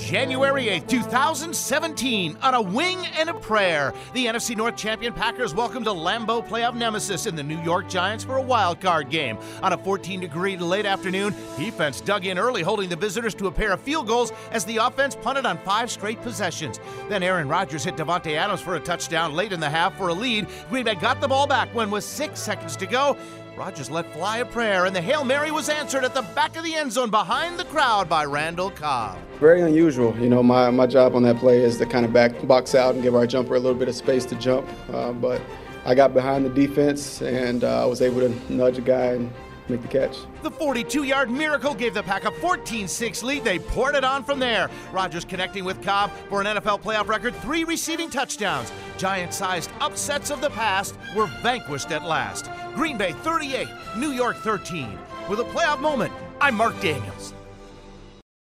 January 8th, 2017, on a wing and a prayer, the NFC North champion Packers welcomed a Lambeau playoff nemesis in the New York Giants for a wild card game. On a 14 degree late afternoon, defense dug in early, holding the visitors to a pair of field goals as the offense punted on five straight possessions. Then Aaron Rodgers hit Davante Adams for a touchdown late in the half for a lead. Green Bay got the ball back when with six seconds to go. Rodgers let fly a prayer, and the Hail Mary was answered at the back of the end zone behind the crowd by Randall Cobb. Very unusual. You know, my, my job on that play is to kind of back box out and give our jumper a little bit of space to jump. Uh, but I got behind the defense and uh, I was able to nudge a guy and make the catch. The 42 yard miracle gave the Pack a 14 6 lead. They poured it on from there. Rodgers connecting with Cobb for an NFL playoff record three receiving touchdowns. Giant sized upsets of the past were vanquished at last. Green Bay 38, New York 13. With a playoff moment, I'm Mark Daniels.